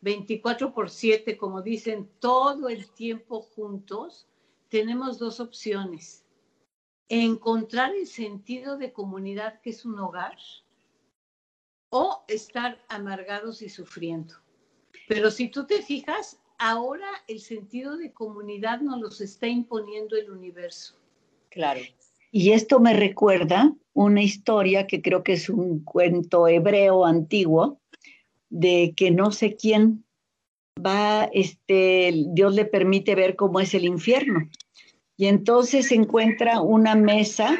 24 por 7, como dicen, todo el tiempo juntos, tenemos dos opciones. Encontrar el sentido de comunidad que es un hogar o estar amargados y sufriendo. Pero si tú te fijas, ahora el sentido de comunidad nos los está imponiendo el universo. Claro. Y esto me recuerda una historia que creo que es un cuento hebreo antiguo, de que no sé quién va, este, Dios le permite ver cómo es el infierno. Y entonces encuentra una mesa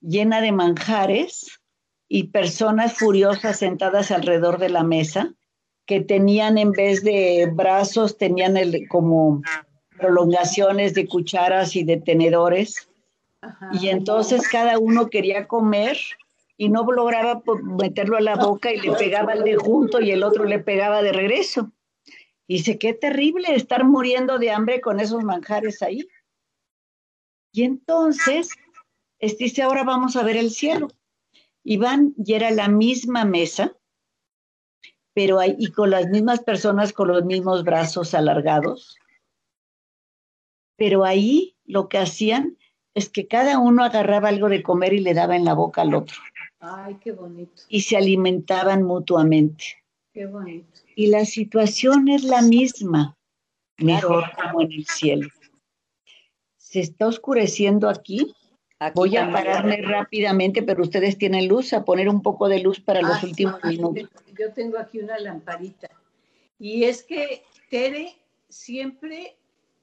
llena de manjares y personas furiosas sentadas alrededor de la mesa que tenían en vez de brazos, tenían el, como prolongaciones de cucharas y de tenedores. Y entonces cada uno quería comer y no lograba meterlo a la boca y le pegaba el de junto y el otro le pegaba de regreso. Y dice, qué terrible estar muriendo de hambre con esos manjares ahí. Y entonces, dice, ahora vamos a ver el cielo. Y van, y era la misma mesa, pero hay, y con las mismas personas con los mismos brazos alargados. Pero ahí lo que hacían es que cada uno agarraba algo de comer y le daba en la boca al otro. Ay, qué bonito. Y se alimentaban mutuamente. Qué bonito. Y la situación es la misma, mejor como en el cielo. Se está oscureciendo aquí Voy a pararme rápidamente, pero ustedes tienen luz, a poner un poco de luz para los ah, últimos minutos. Yo tengo aquí una lamparita. Y es que Tere siempre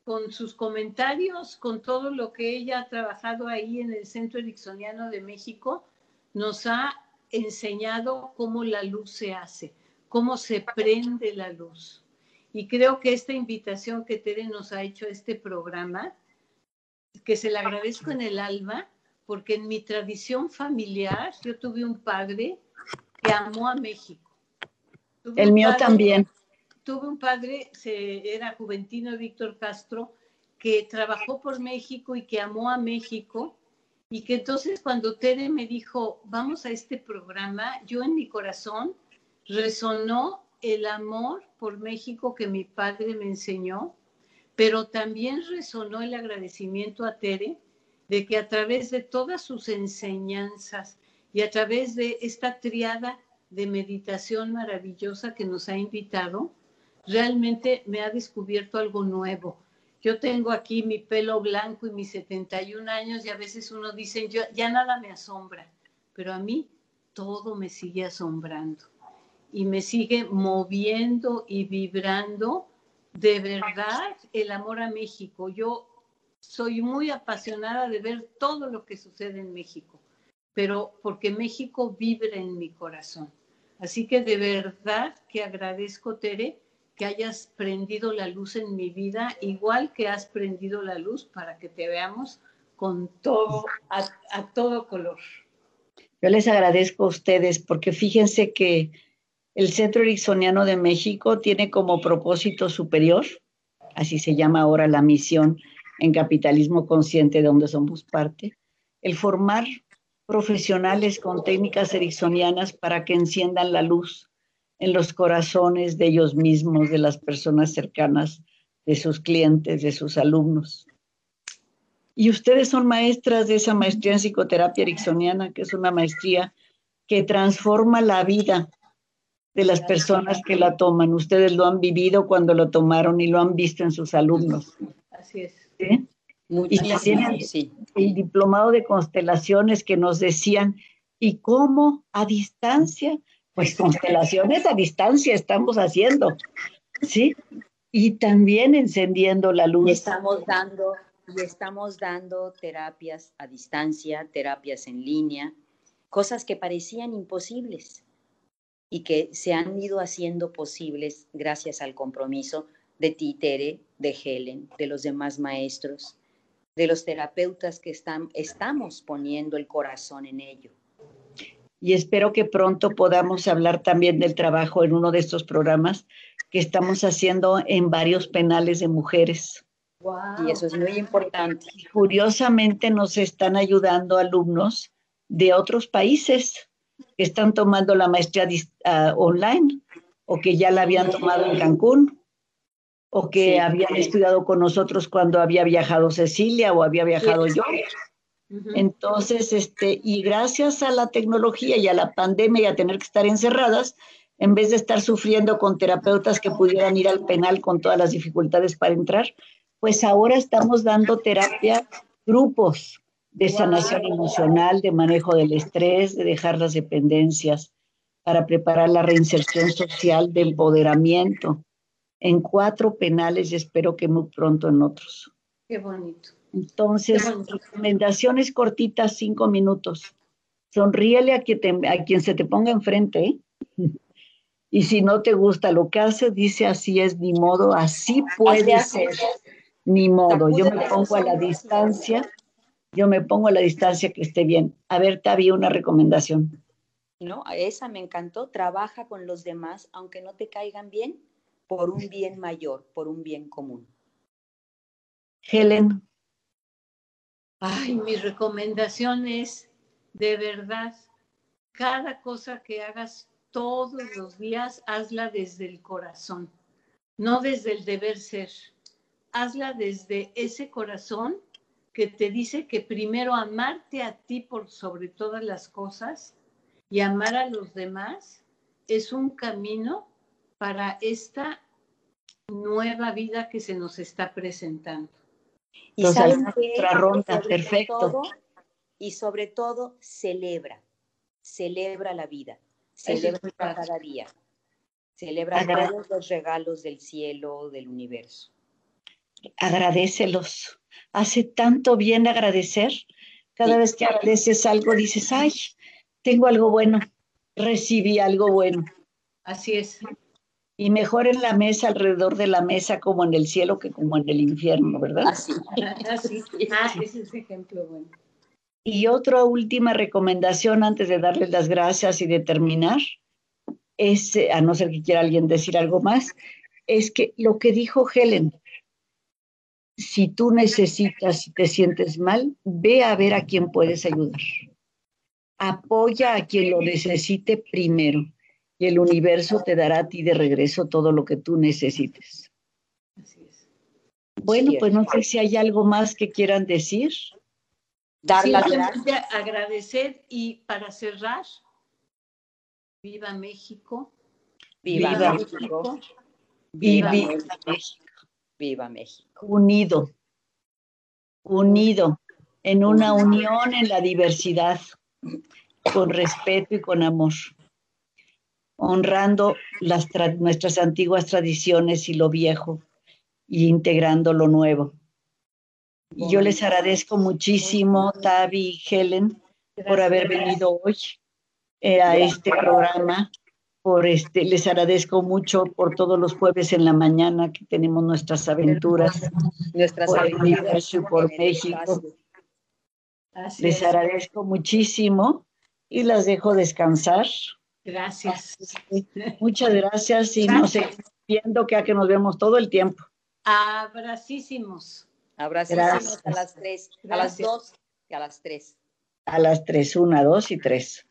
con sus comentarios, con todo lo que ella ha trabajado ahí en el Centro Ericksoniano de México, nos ha enseñado cómo la luz se hace, cómo se prende la luz. Y creo que esta invitación que Tere nos ha hecho a este programa, que se la agradezco en el alma, porque en mi tradición familiar yo tuve un padre que amó a México. el mío también. Tuve un padre, se, era Juventino Víctor Castro, que trabajó por México y que amó a México y que entonces cuando Tere me dijo, vamos a este programa, yo en mi corazón resonó el amor por México que mi padre me enseñó, pero también resonó el agradecimiento a Tere de que a través de todas sus enseñanzas y a través de esta triada de meditación maravillosa que nos ha invitado, realmente me ha descubierto algo nuevo. Yo tengo aquí mi pelo blanco y mis 71 años y a veces uno dice, yo, ya nada me asombra, pero a mí todo me sigue asombrando y me sigue moviendo y vibrando de verdad el amor a México. Yo soy muy apasionada de ver todo lo que sucede en México, pero porque México vibra en mi corazón. Así que de verdad que agradezco, Tere, que hayas prendido la luz en mi vida, igual que has prendido la luz para que te veamos con todo, a, todo color. Yo les agradezco a ustedes porque fíjense que el Centro Ericksoniano de México tiene como propósito superior, así se llama ahora la misión en capitalismo consciente de donde somos parte, el formar profesionales con técnicas ericksonianas para que enciendan la luz en los corazones de ellos mismos, de las personas cercanas, de sus clientes, de sus alumnos. Y ustedes son maestras de esa maestría en psicoterapia ericksoniana, que es una maestría que transforma la vida de las personas que la toman. Ustedes lo han vivido cuando lo tomaron y lo han visto en sus alumnos. Así es. ¿Sí? y sí. el diplomado de constelaciones que nos decían, ¿y cómo a distancia pues constelaciones a distancia estamos haciendo, ¿sí? Y también encendiendo la luz. estamos dando, y estamos dando terapias a distancia, terapias en línea, cosas que parecían imposibles y que se han ido haciendo posibles gracias al compromiso de Títere, de Helen, de los demás maestros, de los terapeutas que están, estamos poniendo el corazón en ello y espero que pronto podamos hablar también del trabajo en uno de estos programas que estamos haciendo en varios penales de mujeres. Y eso es muy importante. Curiosamente nos están ayudando alumnos de otros países que están tomando la maestría uh, online o que ya la habían tomado en Cancún o que habían estudiado con nosotros cuando había viajado Cecilia o había viajado yo. Entonces, este, y gracias a la tecnología y a la pandemia y a tener que estar encerradas, en vez de estar sufriendo con terapeutas que pudieran ir al penal con todas las dificultades para entrar, pues ahora estamos dando terapia grupos de sanación emocional, de manejo del estrés, de dejar las dependencias, para preparar la reinserción social, de empoderamiento, en cuatro penales y espero que muy pronto en otros. Qué bonito. Entonces, recomendaciones cortitas, cinco minutos. Sonríele a quien, a quien se te ponga enfrente. ¿eh? Y si no te gusta lo que hace, dice así es, ni modo, así puede ser, ni modo. Yo me pongo a la distancia, yo me pongo a la distancia que esté bien. A ver, Tavi, una recomendación. No, esa me encantó. Trabaja con los demás, aunque no te caigan bien, por un bien mayor, por un bien común. Helen. Ay, mi recomendación es, de verdad, cada cosa que hagas todos los días, hazla desde el corazón, no desde el deber ser. Hazla desde ese corazón que te dice que primero amarte a ti por sobre todas las cosas y amar a los demás es un camino para esta nueva vida que se nos está presentando. Y otra ronda, perfecto. y sobre todo, celebra, celebra la vida, celebra cada día, celebra todos los regalos del cielo, del universo. Agradecelos. Hace tanto bien agradecer. Cada vez que agradeces algo, dices, ay, tengo algo bueno. recibí algo bueno. Así es. Y mejor en la mesa, alrededor de la mesa, como en el cielo que como en el infierno, ¿verdad? Así. Así. Ah, ese es ejemplo bueno. Y otra última recomendación antes de darles las gracias y de terminar, es, eh, a no ser que quiera alguien decir algo más, es que lo que dijo Helen, si tú necesitas, si te sientes mal, ve a ver a quién puedes ayudar. Apoya a quien lo necesite primero y el universo te dará a ti de regreso todo lo que tú necesites. Así es. Bueno, pues no sé si hay algo más que quieran decir. Dar las Simplemente gracias. agradecer y para cerrar, viva México. Viva, Viva México. Viva viva México. México, Viva México. unido, unido, en una unión en la diversidad, con respeto y con amor, honrando las tra- nuestras antiguas tradiciones y lo viejo y integrando lo nuevo. Y yo les agradezco muchísimo, Tavi y Helen, por haber venido hoy eh, a este programa. Por este, les agradezco mucho por todos los jueves en la mañana que tenemos nuestras aventuras. Nuestras Por el aventuras universo y por México. Así Les es. agradezco muchísimo y las dejo descansar. Gracias. Muchas gracias y no sé, viendo que a que nos vemos todo el tiempo. Abracísimos. Abracísimos Gracias. a las tres, a las Gracias. dos y a las tres. A las tres, una, dos y tres.